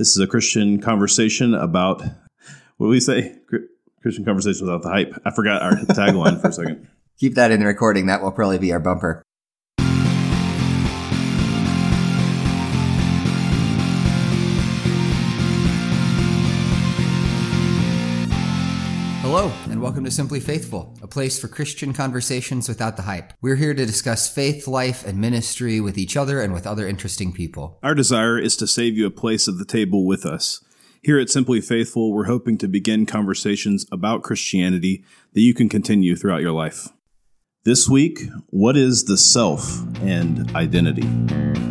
This is a Christian conversation about what do we say? Christian conversation without the hype. I forgot our tagline for a second. Keep that in the recording. That will probably be our bumper. Welcome to Simply Faithful, a place for Christian conversations without the hype. We're here to discuss faith, life, and ministry with each other and with other interesting people. Our desire is to save you a place at the table with us. Here at Simply Faithful, we're hoping to begin conversations about Christianity that you can continue throughout your life. This week, what is the self and identity?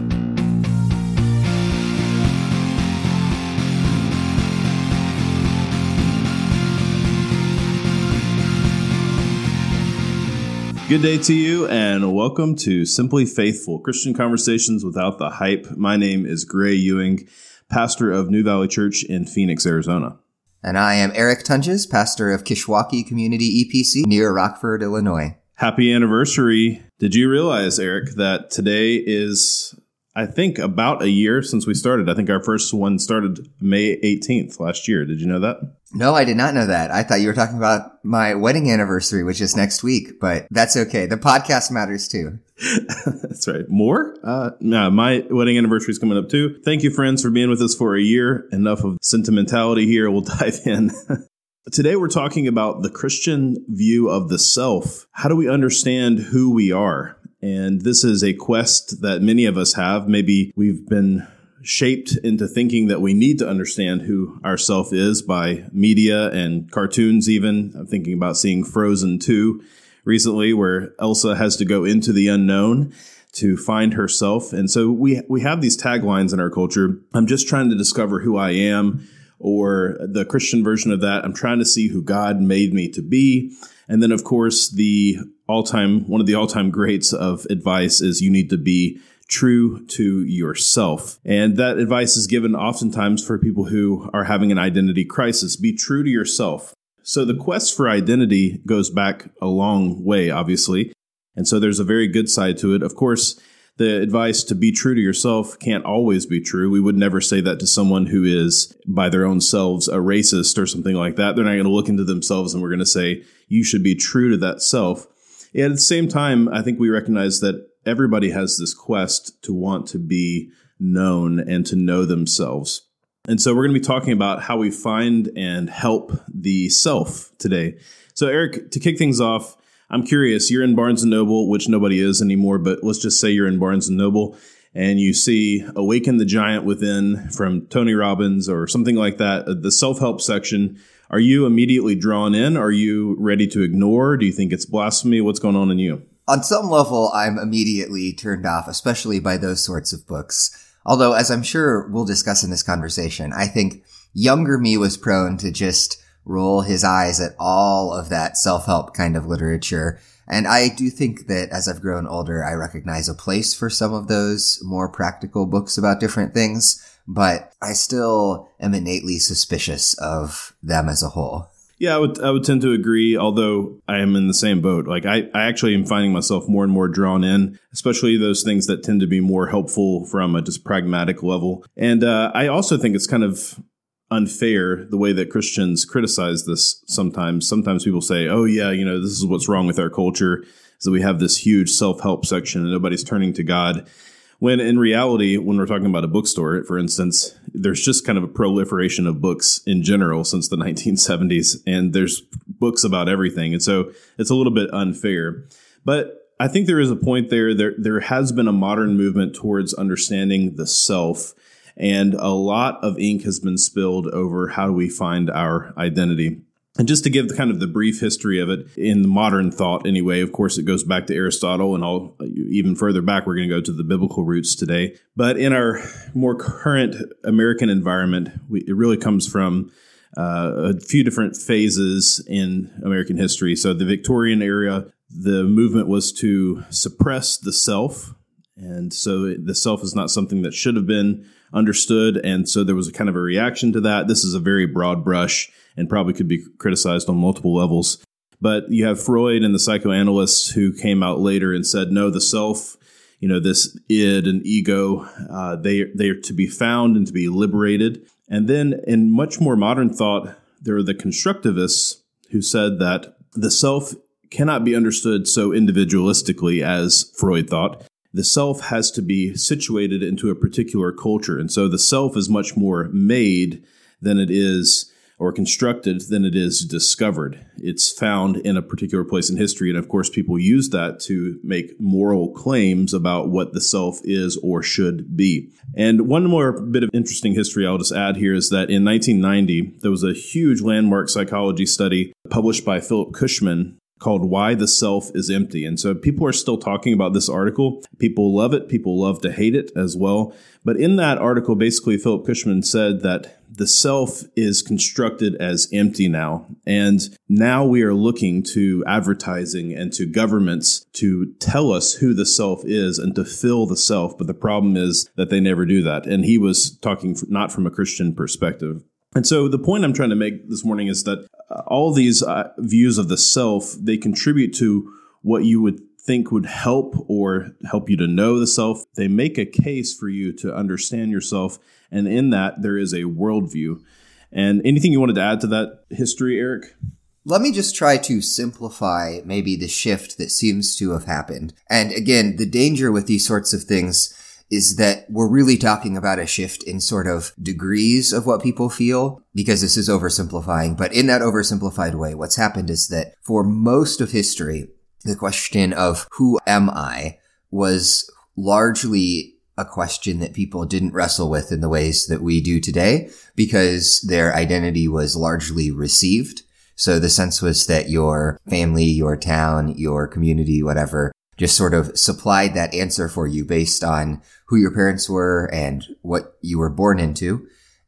Good day to you, and welcome to Simply Faithful Christian Conversations Without the Hype. My name is Gray Ewing, pastor of New Valley Church in Phoenix, Arizona. And I am Eric Tonjes, pastor of Kishwaukee Community EPC near Rockford, Illinois. Happy anniversary. Did you realize, Eric, that today is I think about a year since we started. I think our first one started May 18th last year. Did you know that? No, I did not know that. I thought you were talking about my wedding anniversary, which is next week, but that's okay. The podcast matters too. that's right. More? Uh, no, my wedding anniversary is coming up too. Thank you, friends, for being with us for a year. Enough of sentimentality here. We'll dive in. Today, we're talking about the Christian view of the self. How do we understand who we are? And this is a quest that many of us have. Maybe we've been shaped into thinking that we need to understand who ourself is by media and cartoons, even. I'm thinking about seeing Frozen 2 recently, where Elsa has to go into the unknown to find herself. And so we, we have these taglines in our culture. I'm just trying to discover who I am, or the Christian version of that. I'm trying to see who God made me to be. And then, of course, the all time, one of the all time greats of advice is you need to be true to yourself. And that advice is given oftentimes for people who are having an identity crisis. Be true to yourself. So the quest for identity goes back a long way, obviously. And so there's a very good side to it. Of course, the advice to be true to yourself can't always be true. We would never say that to someone who is by their own selves a racist or something like that. They're not going to look into themselves and we're going to say, you should be true to that self. And at the same time, I think we recognize that everybody has this quest to want to be known and to know themselves. And so we're going to be talking about how we find and help the self today. So, Eric, to kick things off, I'm curious. You're in Barnes and Noble, which nobody is anymore, but let's just say you're in Barnes and Noble and you see Awaken the Giant Within from Tony Robbins or something like that, uh, the self help section are you immediately drawn in? Are you ready to ignore? Do you think it's blasphemy? What's going on in you? On some level, I'm immediately turned off, especially by those sorts of books. Although, as I'm sure we'll discuss in this conversation, I think younger me was prone to just roll his eyes at all of that self-help kind of literature. And I do think that as I've grown older, I recognize a place for some of those more practical books about different things but I still am innately suspicious of them as a whole. Yeah, I would I would tend to agree, although I am in the same boat. Like I, I actually am finding myself more and more drawn in, especially those things that tend to be more helpful from a just pragmatic level. And uh, I also think it's kind of unfair the way that Christians criticize this sometimes. Sometimes people say, oh, yeah, you know, this is what's wrong with our culture, is that we have this huge self help section and nobody's turning to God. When in reality, when we're talking about a bookstore, for instance, there's just kind of a proliferation of books in general since the 1970s, and there's books about everything. And so it's a little bit unfair. But I think there is a point there. There, there has been a modern movement towards understanding the self, and a lot of ink has been spilled over how do we find our identity. And just to give the kind of the brief history of it in the modern thought, anyway, of course, it goes back to Aristotle and all even further back, we're going to go to the biblical roots today. But in our more current American environment, we, it really comes from uh, a few different phases in American history. So the Victorian era, the movement was to suppress the self. And so the self is not something that should have been understood. And so there was a kind of a reaction to that. This is a very broad brush and probably could be criticized on multiple levels. But you have Freud and the psychoanalysts who came out later and said, no, the self you know, this id and ego, uh, they, they are to be found and to be liberated. And then in much more modern thought, there are the constructivists who said that the self cannot be understood so individualistically as Freud thought. The self has to be situated into a particular culture. And so the self is much more made than it is or constructed than it is discovered. It's found in a particular place in history. And of course, people use that to make moral claims about what the self is or should be. And one more bit of interesting history I'll just add here is that in 1990, there was a huge landmark psychology study published by Philip Cushman called Why the Self is Empty. And so people are still talking about this article. People love it. People love to hate it as well. But in that article, basically, Philip Cushman said that the self is constructed as empty now. And now we are looking to advertising and to governments to tell us who the self is and to fill the self. But the problem is that they never do that. And he was talking not from a Christian perspective. And so the point I'm trying to make this morning is that uh, all these uh, views of the self, they contribute to what you would think would help or help you to know the self. They make a case for you to understand yourself. And in that, there is a worldview. And anything you wanted to add to that history, Eric? Let me just try to simplify maybe the shift that seems to have happened. And again, the danger with these sorts of things is that we're really talking about a shift in sort of degrees of what people feel because this is oversimplifying. But in that oversimplified way, what's happened is that for most of history, the question of who am I was largely a question that people didn't wrestle with in the ways that we do today because their identity was largely received. So the sense was that your family, your town, your community, whatever, just sort of supplied that answer for you based on who your parents were and what you were born into.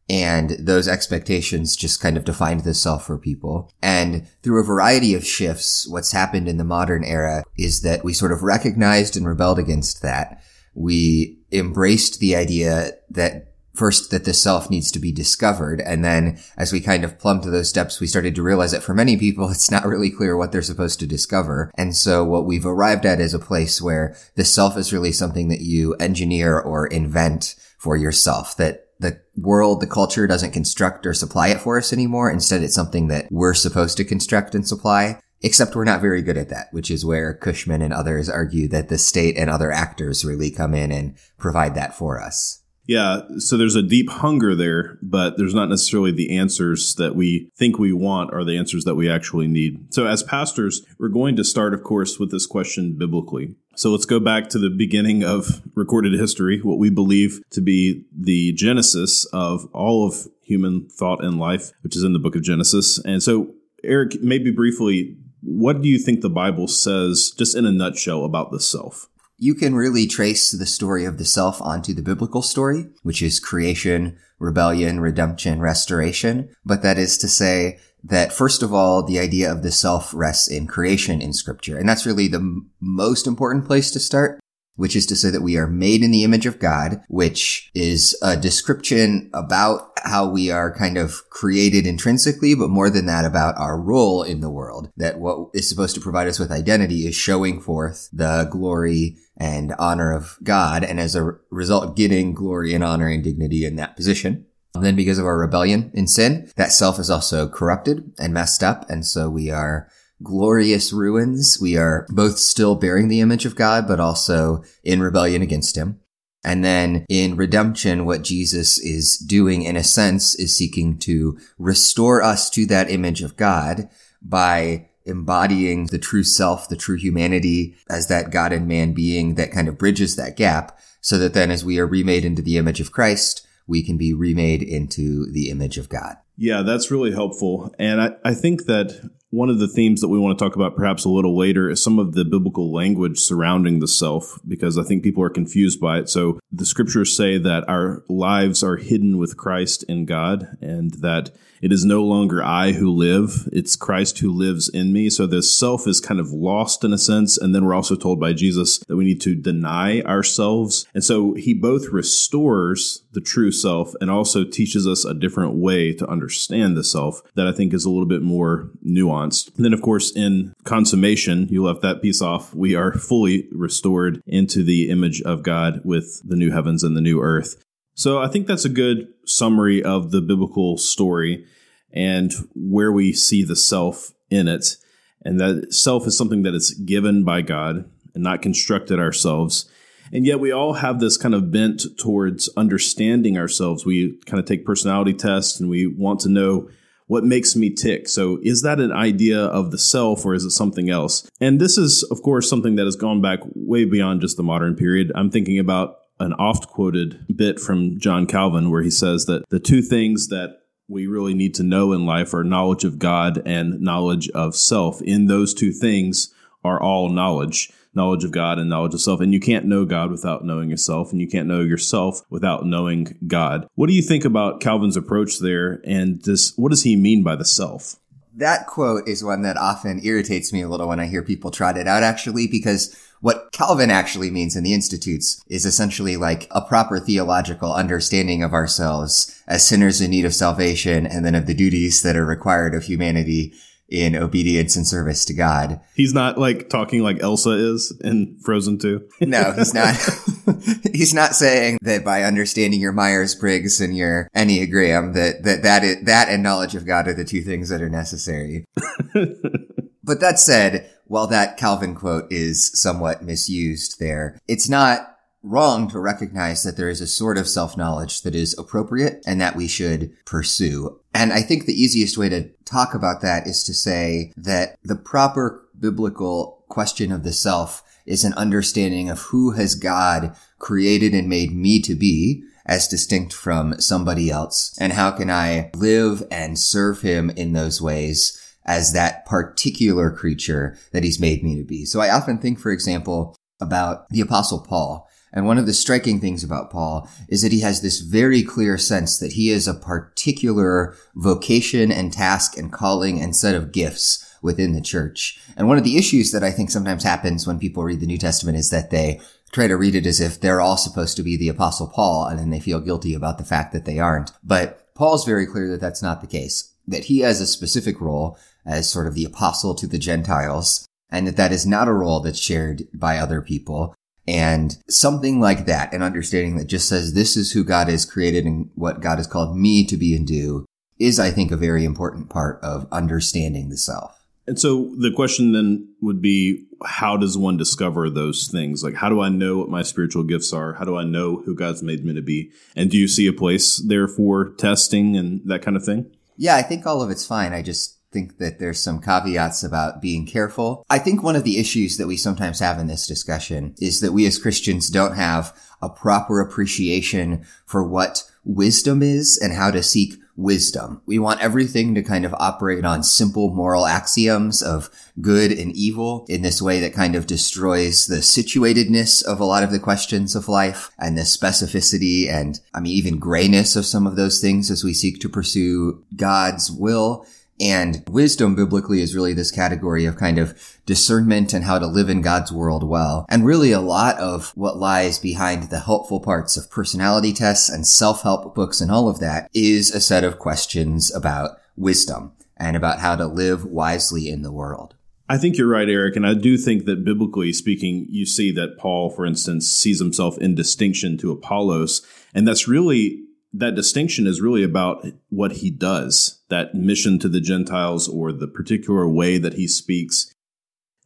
And those expectations just kind of defined the self for people. And through a variety of shifts, what's happened in the modern era is that we sort of recognized and rebelled against that. We embraced the idea that first that the self needs to be discovered. And then as we kind of plumbed those steps, we started to realize that for many people, it's not really clear what they're supposed to discover. And so what we've arrived at is a place where the self is really something that you engineer or invent for yourself that the world, the culture doesn't construct or supply it for us anymore. Instead, it's something that we're supposed to construct and supply. Except we're not very good at that, which is where Cushman and others argue that the state and other actors really come in and provide that for us. Yeah, so there's a deep hunger there, but there's not necessarily the answers that we think we want or the answers that we actually need. So, as pastors, we're going to start, of course, with this question biblically. So, let's go back to the beginning of recorded history, what we believe to be the genesis of all of human thought and life, which is in the book of Genesis. And so, Eric, maybe briefly, what do you think the Bible says, just in a nutshell, about the self? You can really trace the story of the self onto the biblical story, which is creation, rebellion, redemption, restoration. But that is to say that first of all, the idea of the self rests in creation in scripture. And that's really the m- most important place to start which is to say that we are made in the image of God, which is a description about how we are kind of created intrinsically, but more than that about our role in the world. That what is supposed to provide us with identity is showing forth the glory and honor of God, and as a result, getting glory and honor and dignity in that position. And then because of our rebellion and sin, that self is also corrupted and messed up, and so we are glorious ruins. We are both still bearing the image of God, but also in rebellion against him. And then in redemption, what Jesus is doing in a sense is seeking to restore us to that image of God by embodying the true self, the true humanity as that God and man being that kind of bridges that gap so that then as we are remade into the image of Christ, we can be remade into the image of God. Yeah, that's really helpful. And I, I think that one of the themes that we want to talk about perhaps a little later is some of the biblical language surrounding the self, because I think people are confused by it. So the scriptures say that our lives are hidden with Christ in God and that it is no longer I who live. It's Christ who lives in me. So the self is kind of lost in a sense. And then we're also told by Jesus that we need to deny ourselves. And so he both restores the true self and also teaches us a different way to understand the self that I think is a little bit more nuanced. And then, of course, in consummation, you left that piece off. We are fully restored into the image of God with the new heavens and the new earth. So I think that's a good summary of the biblical story and where we see the self in it. And that self is something that is given by God and not constructed ourselves. And yet we all have this kind of bent towards understanding ourselves. We kind of take personality tests and we want to know what makes me tick. So is that an idea of the self or is it something else? And this is, of course, something that has gone back way beyond just the modern period. I'm thinking about an oft quoted bit from John Calvin where he says that the two things that we really need to know in life are knowledge of God and knowledge of self. In those two things are all knowledge knowledge of God and knowledge of self. And you can't know God without knowing yourself, and you can't know yourself without knowing God. What do you think about Calvin's approach there? And this, what does he mean by the self? That quote is one that often irritates me a little when I hear people trot it out, actually, because what Calvin actually means in the Institutes is essentially like a proper theological understanding of ourselves as sinners in need of salvation and then of the duties that are required of humanity in obedience and service to God. He's not like talking like Elsa is in Frozen 2. no, he's not. he's not saying that by understanding your Myers-Briggs and your Enneagram that that that, is, that and knowledge of God are the two things that are necessary. but that said, while that Calvin quote is somewhat misused there, it's not wrong to recognize that there is a sort of self-knowledge that is appropriate and that we should pursue. And I think the easiest way to talk about that is to say that the proper biblical question of the self is an understanding of who has God created and made me to be as distinct from somebody else and how can I live and serve him in those ways as that particular creature that he's made me to be. So I often think, for example, about the apostle Paul and one of the striking things about Paul is that he has this very clear sense that he is a particular vocation and task and calling and set of gifts within the church. And one of the issues that I think sometimes happens when people read the New Testament is that they try to read it as if they're all supposed to be the apostle Paul and then they feel guilty about the fact that they aren't. But Paul's very clear that that's not the case, that he has a specific role as sort of the apostle to the Gentiles and that that is not a role that's shared by other people and something like that, an understanding that just says this is who God has created and what God has called me to be and do is, I think, a very important part of understanding the self. And so the question then would be how does one discover those things? Like, how do I know what my spiritual gifts are? How do I know who God's made me to be? And do you see a place there for testing and that kind of thing? Yeah, I think all of it's fine. I just think that there's some caveats about being careful. I think one of the issues that we sometimes have in this discussion is that we as Christians don't have a proper appreciation for what wisdom is and how to seek wisdom. We want everything to kind of operate on simple moral axioms of good and evil in this way that kind of destroys the situatedness of a lot of the questions of life and the specificity and, I mean, even grayness of some of those things as we seek to pursue God's will. And wisdom biblically is really this category of kind of discernment and how to live in God's world well. And really a lot of what lies behind the helpful parts of personality tests and self-help books and all of that is a set of questions about wisdom and about how to live wisely in the world. I think you're right, Eric. And I do think that biblically speaking, you see that Paul, for instance, sees himself in distinction to Apollos. And that's really that distinction is really about what he does, that mission to the Gentiles or the particular way that he speaks.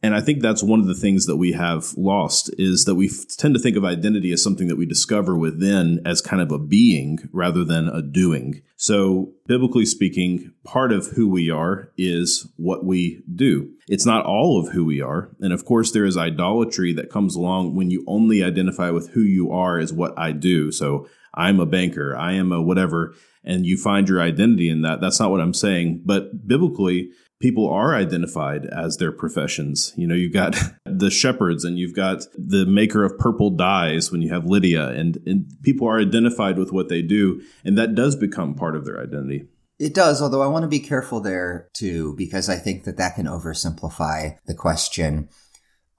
And I think that's one of the things that we have lost is that we tend to think of identity as something that we discover within as kind of a being rather than a doing. So, biblically speaking, part of who we are is what we do. It's not all of who we are. And of course, there is idolatry that comes along when you only identify with who you are as what I do. So, I'm a banker, I am a whatever, and you find your identity in that. That's not what I'm saying. But biblically, people are identified as their professions. You know, you've got the shepherds and you've got the maker of purple dyes when you have Lydia, and, and people are identified with what they do, and that does become part of their identity. It does, although I want to be careful there too, because I think that that can oversimplify the question.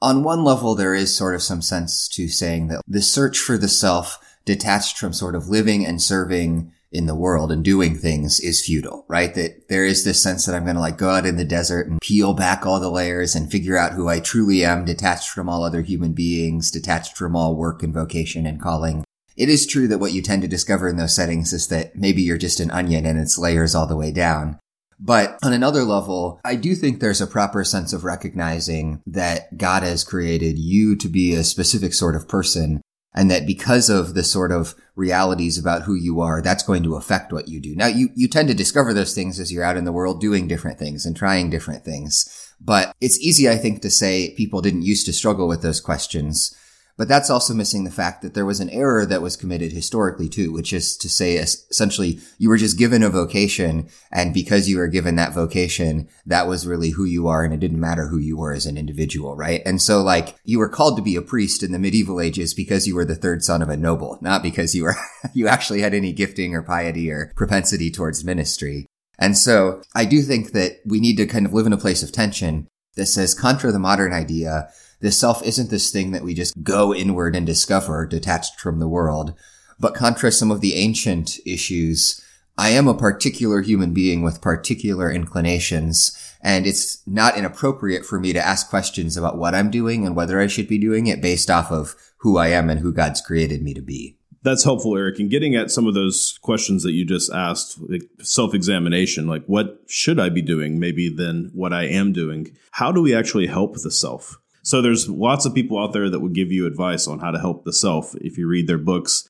On one level, there is sort of some sense to saying that the search for the self detached from sort of living and serving in the world and doing things is futile, right? That there is this sense that I'm going to like go out in the desert and peel back all the layers and figure out who I truly am, detached from all other human beings, detached from all work and vocation and calling. It is true that what you tend to discover in those settings is that maybe you're just an onion and it's layers all the way down. But on another level, I do think there's a proper sense of recognizing that God has created you to be a specific sort of person and that because of the sort of realities about who you are, that's going to affect what you do. Now, you, you tend to discover those things as you're out in the world doing different things and trying different things. But it's easy, I think, to say people didn't used to struggle with those questions. But that's also missing the fact that there was an error that was committed historically too, which is to say essentially you were just given a vocation and because you were given that vocation, that was really who you are and it didn't matter who you were as an individual, right? And so like you were called to be a priest in the medieval ages because you were the third son of a noble, not because you were, you actually had any gifting or piety or propensity towards ministry. And so I do think that we need to kind of live in a place of tension that says contra the modern idea the self isn't this thing that we just go inward and discover detached from the world, but contra some of the ancient issues. I am a particular human being with particular inclinations, and it's not inappropriate for me to ask questions about what I'm doing and whether I should be doing it based off of who I am and who God's created me to be. That's helpful, Eric. And getting at some of those questions that you just asked, like self examination, like what should I be doing, maybe than what I am doing? How do we actually help the self? So there's lots of people out there that would give you advice on how to help the self if you read their books.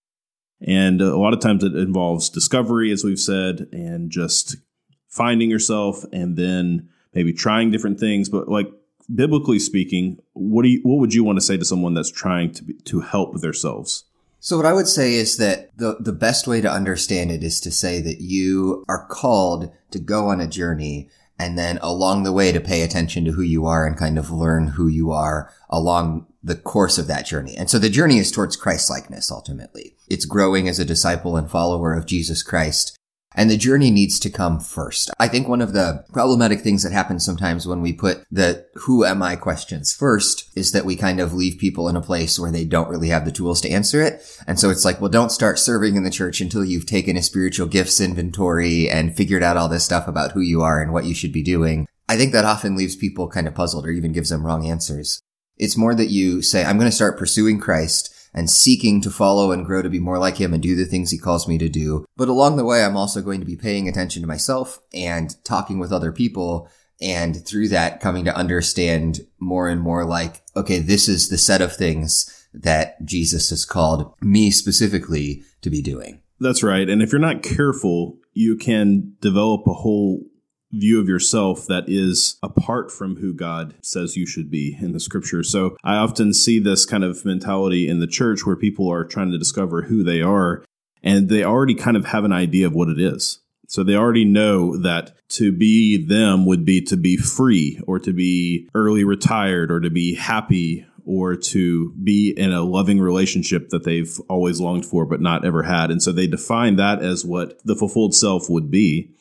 And a lot of times it involves discovery, as we've said, and just finding yourself and then maybe trying different things. But like biblically speaking, what do you, what would you want to say to someone that's trying to be, to help themselves? So what I would say is that the, the best way to understand it is to say that you are called to go on a journey and then along the way to pay attention to who you are and kind of learn who you are along the course of that journey. And so the journey is towards Christ likeness ultimately. It's growing as a disciple and follower of Jesus Christ and the journey needs to come first. I think one of the problematic things that happens sometimes when we put the who am I questions first is that we kind of leave people in a place where they don't really have the tools to answer it. And so it's like, well, don't start serving in the church until you've taken a spiritual gifts inventory and figured out all this stuff about who you are and what you should be doing. I think that often leaves people kind of puzzled or even gives them wrong answers. It's more that you say, I'm going to start pursuing Christ and seeking to follow and grow to be more like him and do the things he calls me to do. But along the way, I'm also going to be paying attention to myself and talking with other people. And through that, coming to understand more and more like, okay, this is the set of things that Jesus has called me specifically to be doing. That's right. And if you're not careful, you can develop a whole view of yourself that is apart from who God says you should be in the scripture. So I often see this kind of mentality in the church where people are trying to discover who they are and they already kind of have an idea of what it is. So they already know that to be them would be to be free or to be early retired or to be happy or to be in a loving relationship that they've always longed for but not ever had. And so they define that as what the fulfilled self would be.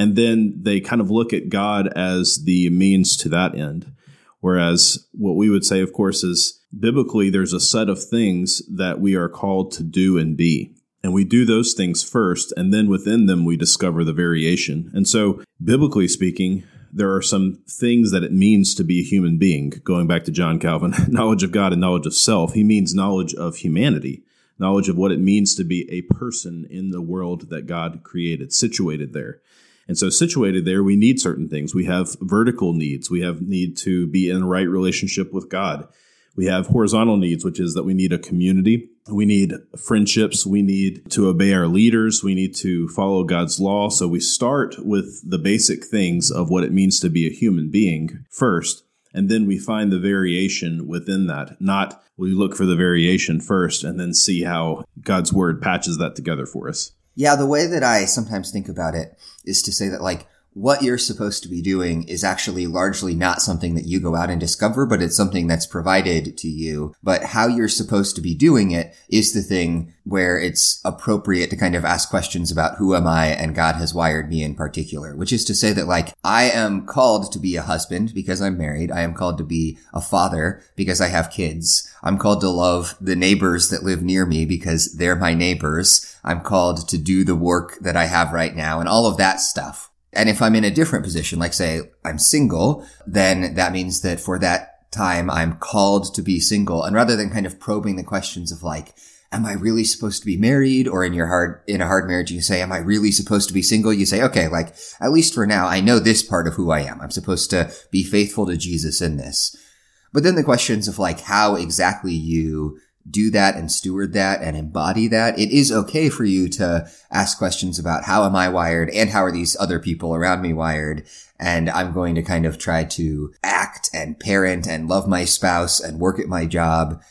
And then they kind of look at God as the means to that end. Whereas what we would say, of course, is biblically, there's a set of things that we are called to do and be. And we do those things first, and then within them, we discover the variation. And so, biblically speaking, there are some things that it means to be a human being. Going back to John Calvin, knowledge of God and knowledge of self, he means knowledge of humanity, knowledge of what it means to be a person in the world that God created, situated there. And so situated there, we need certain things. We have vertical needs. We have need to be in right relationship with God. We have horizontal needs, which is that we need a community. We need friendships. We need to obey our leaders. We need to follow God's law. So we start with the basic things of what it means to be a human being first. And then we find the variation within that. Not we look for the variation first and then see how God's word patches that together for us. Yeah, the way that I sometimes think about it is to say that like what you're supposed to be doing is actually largely not something that you go out and discover, but it's something that's provided to you. But how you're supposed to be doing it is the thing where it's appropriate to kind of ask questions about who am I and God has wired me in particular, which is to say that like I am called to be a husband because I'm married. I am called to be a father because I have kids. I'm called to love the neighbors that live near me because they're my neighbors. I'm called to do the work that I have right now and all of that stuff and if I'm in a different position, like say I'm single, then that means that for that time I'm called to be single. And rather than kind of probing the questions of like, am I really supposed to be married? Or in your hard, in a hard marriage, you say, am I really supposed to be single? You say, okay, like, at least for now, I know this part of who I am. I'm supposed to be faithful to Jesus in this. But then the questions of like how exactly you do that and steward that and embody that, it is okay for you to ask questions about how am I wired and how are these other people around me wired? And I'm going to kind of try to act and parent and love my spouse and work at my job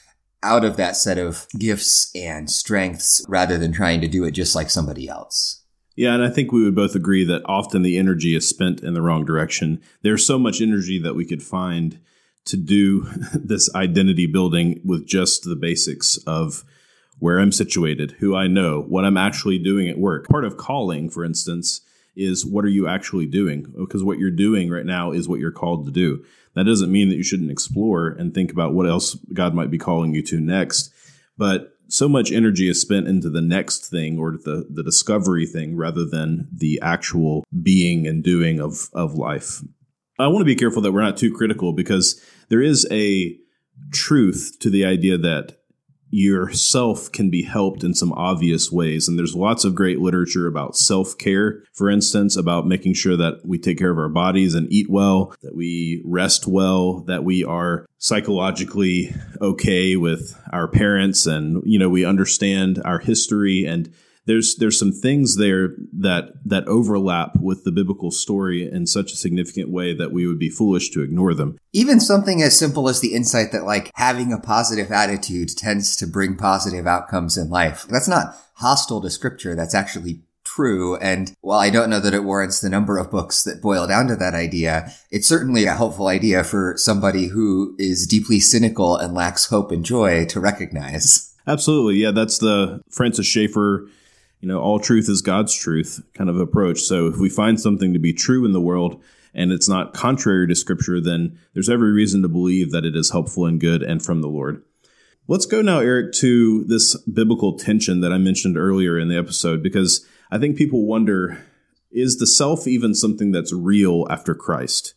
out of that set of gifts and strengths rather than trying to do it just like somebody else. Yeah, and I think we would both agree that often the energy is spent in the wrong direction. There's so much energy that we could find to do this identity building with just the basics of where I'm situated, who I know, what I'm actually doing at work. Part of calling, for instance, is what are you actually doing? Oh, because what you're doing right now is what you're called to do. That doesn't mean that you shouldn't explore and think about what else God might be calling you to next. But so much energy is spent into the next thing or the, the discovery thing rather than the actual being and doing of, of life. I want to be careful that we're not too critical because there is a truth to the idea that yourself can be helped in some obvious ways. And there's lots of great literature about self care, for instance, about making sure that we take care of our bodies and eat well, that we rest well, that we are psychologically okay with our parents and, you know, we understand our history and there's there's some things there that that overlap with the biblical story in such a significant way that we would be foolish to ignore them. Even something as simple as the insight that like having a positive attitude tends to bring positive outcomes in life. That's not hostile to scripture. That's actually true. And while I don't know that it warrants the number of books that boil down to that idea, it's certainly a helpful idea for somebody who is deeply cynical and lacks hope and joy to recognize. Absolutely. Yeah, that's the Francis Schaeffer you know, all truth is God's truth kind of approach. So if we find something to be true in the world and it's not contrary to scripture, then there's every reason to believe that it is helpful and good and from the Lord. Let's go now, Eric, to this biblical tension that I mentioned earlier in the episode, because I think people wonder is the self even something that's real after Christ?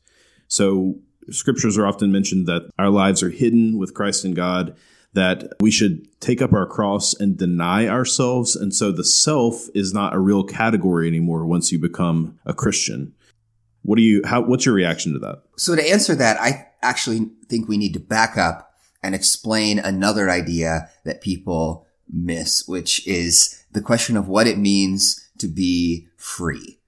So scriptures are often mentioned that our lives are hidden with Christ in God that we should take up our cross and deny ourselves. And so the self is not a real category anymore once you become a Christian. What do you, how, what's your reaction to that? So to answer that, I actually think we need to back up and explain another idea that people miss, which is the question of what it means to be free.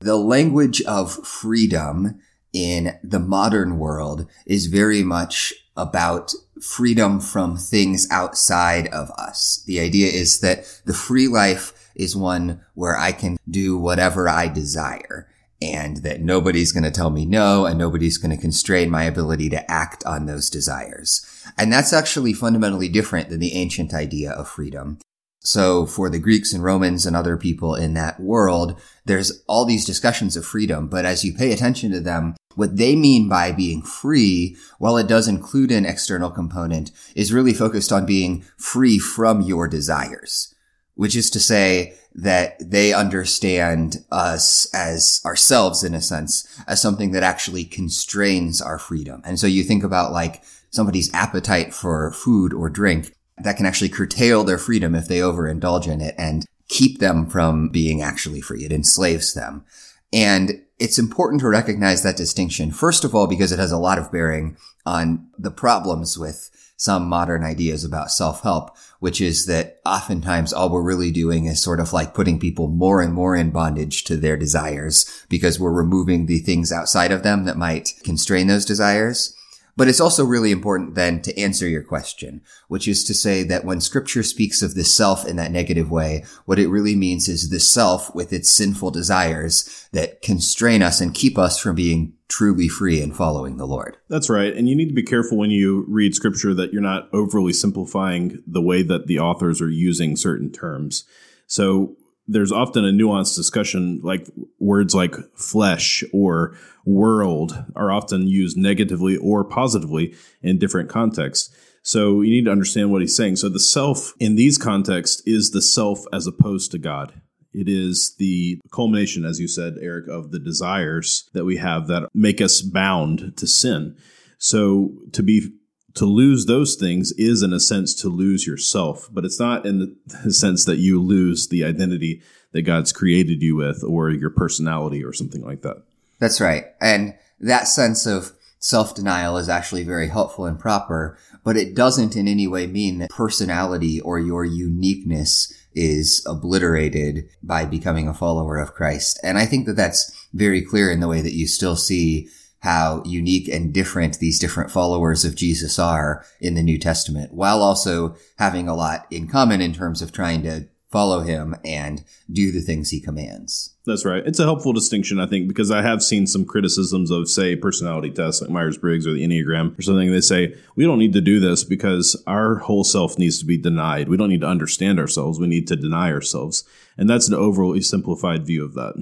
The language of freedom in the modern world is very much about freedom from things outside of us. The idea is that the free life is one where I can do whatever I desire and that nobody's going to tell me no and nobody's going to constrain my ability to act on those desires. And that's actually fundamentally different than the ancient idea of freedom. So for the Greeks and Romans and other people in that world, there's all these discussions of freedom, but as you pay attention to them, what they mean by being free, while it does include an external component, is really focused on being free from your desires, which is to say that they understand us as ourselves in a sense as something that actually constrains our freedom. And so you think about like somebody's appetite for food or drink that can actually curtail their freedom if they overindulge in it and keep them from being actually free. It enslaves them. And it's important to recognize that distinction. First of all, because it has a lot of bearing on the problems with some modern ideas about self-help, which is that oftentimes all we're really doing is sort of like putting people more and more in bondage to their desires because we're removing the things outside of them that might constrain those desires. But it's also really important then to answer your question, which is to say that when scripture speaks of the self in that negative way, what it really means is the self with its sinful desires that constrain us and keep us from being truly free and following the Lord. That's right. And you need to be careful when you read scripture that you're not overly simplifying the way that the authors are using certain terms. So there's often a nuanced discussion like words like flesh or world are often used negatively or positively in different contexts. So you need to understand what he's saying. So the self in these contexts is the self as opposed to God. It is the culmination, as you said, Eric, of the desires that we have that make us bound to sin. So to be to lose those things is in a sense to lose yourself, but it's not in the sense that you lose the identity that God's created you with or your personality or something like that. That's right. And that sense of self-denial is actually very helpful and proper, but it doesn't in any way mean that personality or your uniqueness is obliterated by becoming a follower of Christ. And I think that that's very clear in the way that you still see how unique and different these different followers of Jesus are in the New Testament, while also having a lot in common in terms of trying to follow him and do the things he commands. That's right. It's a helpful distinction, I think, because I have seen some criticisms of, say, personality tests like Myers Briggs or the Enneagram or something. They say, we don't need to do this because our whole self needs to be denied. We don't need to understand ourselves. We need to deny ourselves. And that's an overly simplified view of that.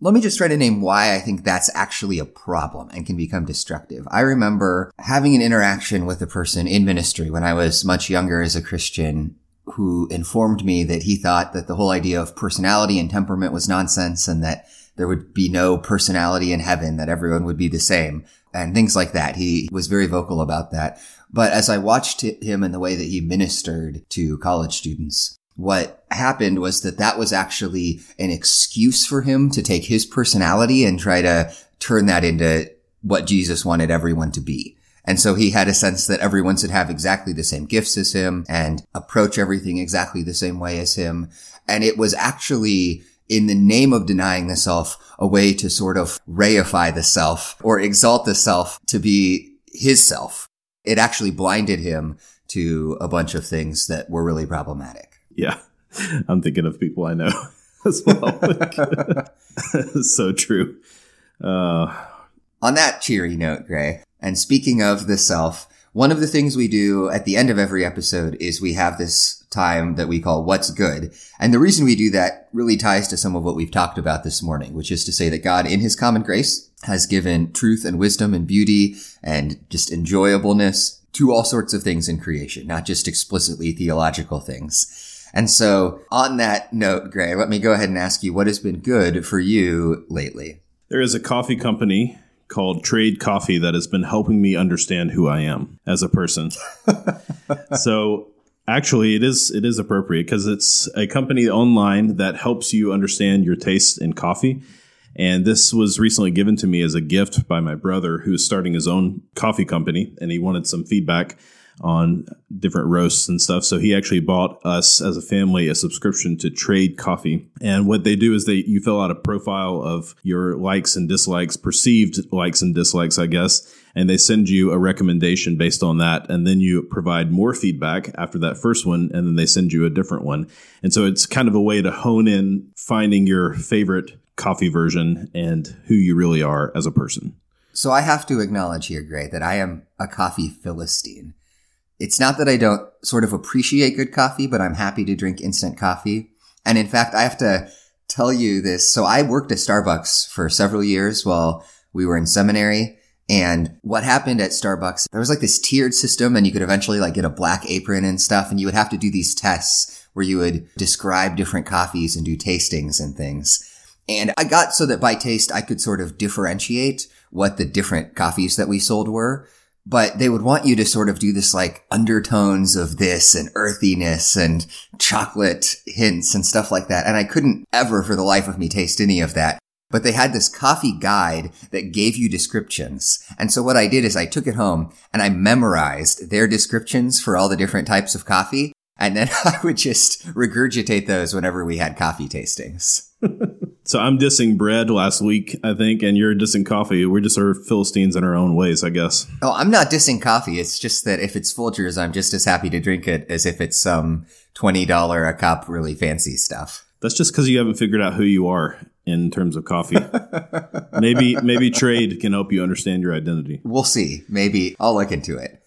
Let me just try to name why I think that's actually a problem and can become destructive. I remember having an interaction with a person in ministry when I was much younger as a Christian who informed me that he thought that the whole idea of personality and temperament was nonsense and that there would be no personality in heaven, that everyone would be the same and things like that. He was very vocal about that. But as I watched him and the way that he ministered to college students, what happened was that that was actually an excuse for him to take his personality and try to turn that into what Jesus wanted everyone to be. And so he had a sense that everyone should have exactly the same gifts as him and approach everything exactly the same way as him. And it was actually in the name of denying the self, a way to sort of reify the self or exalt the self to be his self. It actually blinded him to a bunch of things that were really problematic. Yeah. I'm thinking of people I know as well. so true. Uh, On that cheery note, Gray, and speaking of the self, one of the things we do at the end of every episode is we have this time that we call what's good. And the reason we do that really ties to some of what we've talked about this morning, which is to say that God in his common grace has given truth and wisdom and beauty and just enjoyableness to all sorts of things in creation, not just explicitly theological things. And so on that note, Gray, let me go ahead and ask you what has been good for you lately? There is a coffee company called Trade Coffee that has been helping me understand who I am as a person. so actually it is it is appropriate because it's a company online that helps you understand your taste in coffee. And this was recently given to me as a gift by my brother who's starting his own coffee company and he wanted some feedback on different roasts and stuff. So he actually bought us as a family a subscription to Trade Coffee. And what they do is they you fill out a profile of your likes and dislikes, perceived likes and dislikes, I guess, and they send you a recommendation based on that. And then you provide more feedback after that first one, and then they send you a different one. And so it's kind of a way to hone in finding your favorite coffee version and who you really are as a person. So I have to acknowledge here, Gray, that I am a coffee philistine. It's not that I don't sort of appreciate good coffee, but I'm happy to drink instant coffee. And in fact, I have to tell you this. So I worked at Starbucks for several years while we were in seminary. And what happened at Starbucks, there was like this tiered system and you could eventually like get a black apron and stuff. And you would have to do these tests where you would describe different coffees and do tastings and things. And I got so that by taste, I could sort of differentiate what the different coffees that we sold were but they would want you to sort of do this like undertones of this and earthiness and chocolate hints and stuff like that. And I couldn't ever for the life of me taste any of that. But they had this coffee guide that gave you descriptions. And so what I did is I took it home and I memorized their descriptions for all the different types of coffee. And then I would just regurgitate those whenever we had coffee tastings. So I'm dissing bread last week, I think, and you're dissing coffee. We're just sort of Philistines in our own ways, I guess. Oh, I'm not dissing coffee. It's just that if it's Folgers, I'm just as happy to drink it as if it's some $20 a cup really fancy stuff. That's just because you haven't figured out who you are in terms of coffee. maybe maybe trade can help you understand your identity. We'll see. Maybe I'll look into it.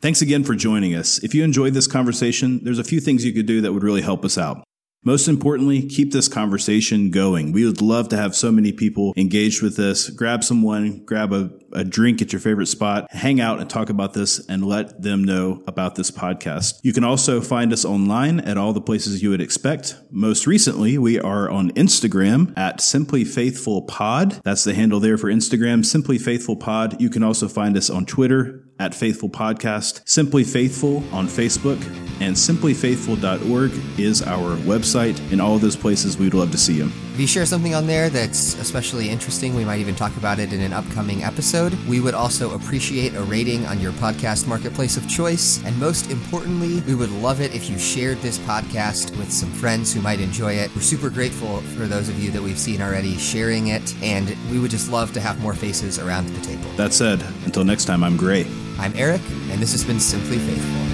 Thanks again for joining us. If you enjoyed this conversation, there's a few things you could do that would really help us out. Most importantly, keep this conversation going. We would love to have so many people engaged with this. Grab someone, grab a, a drink at your favorite spot, hang out and talk about this and let them know about this podcast. You can also find us online at all the places you would expect. Most recently, we are on Instagram at Simply Faithful Pod. That's the handle there for Instagram, Simply Faithful Pod. You can also find us on Twitter at Faithful Podcast, Simply Faithful on Facebook, and simplyfaithful.org is our website. In all of those places, we'd love to see you. If you share something on there that's especially interesting, we might even talk about it in an upcoming episode. We would also appreciate a rating on your podcast marketplace of choice. And most importantly, we would love it if you shared this podcast with some friends who might enjoy it. We're super grateful for those of you that we've seen already sharing it, and we would just love to have more faces around the table. That said, until next time, I'm Gray. I'm Eric, and this has been Simply Faithful.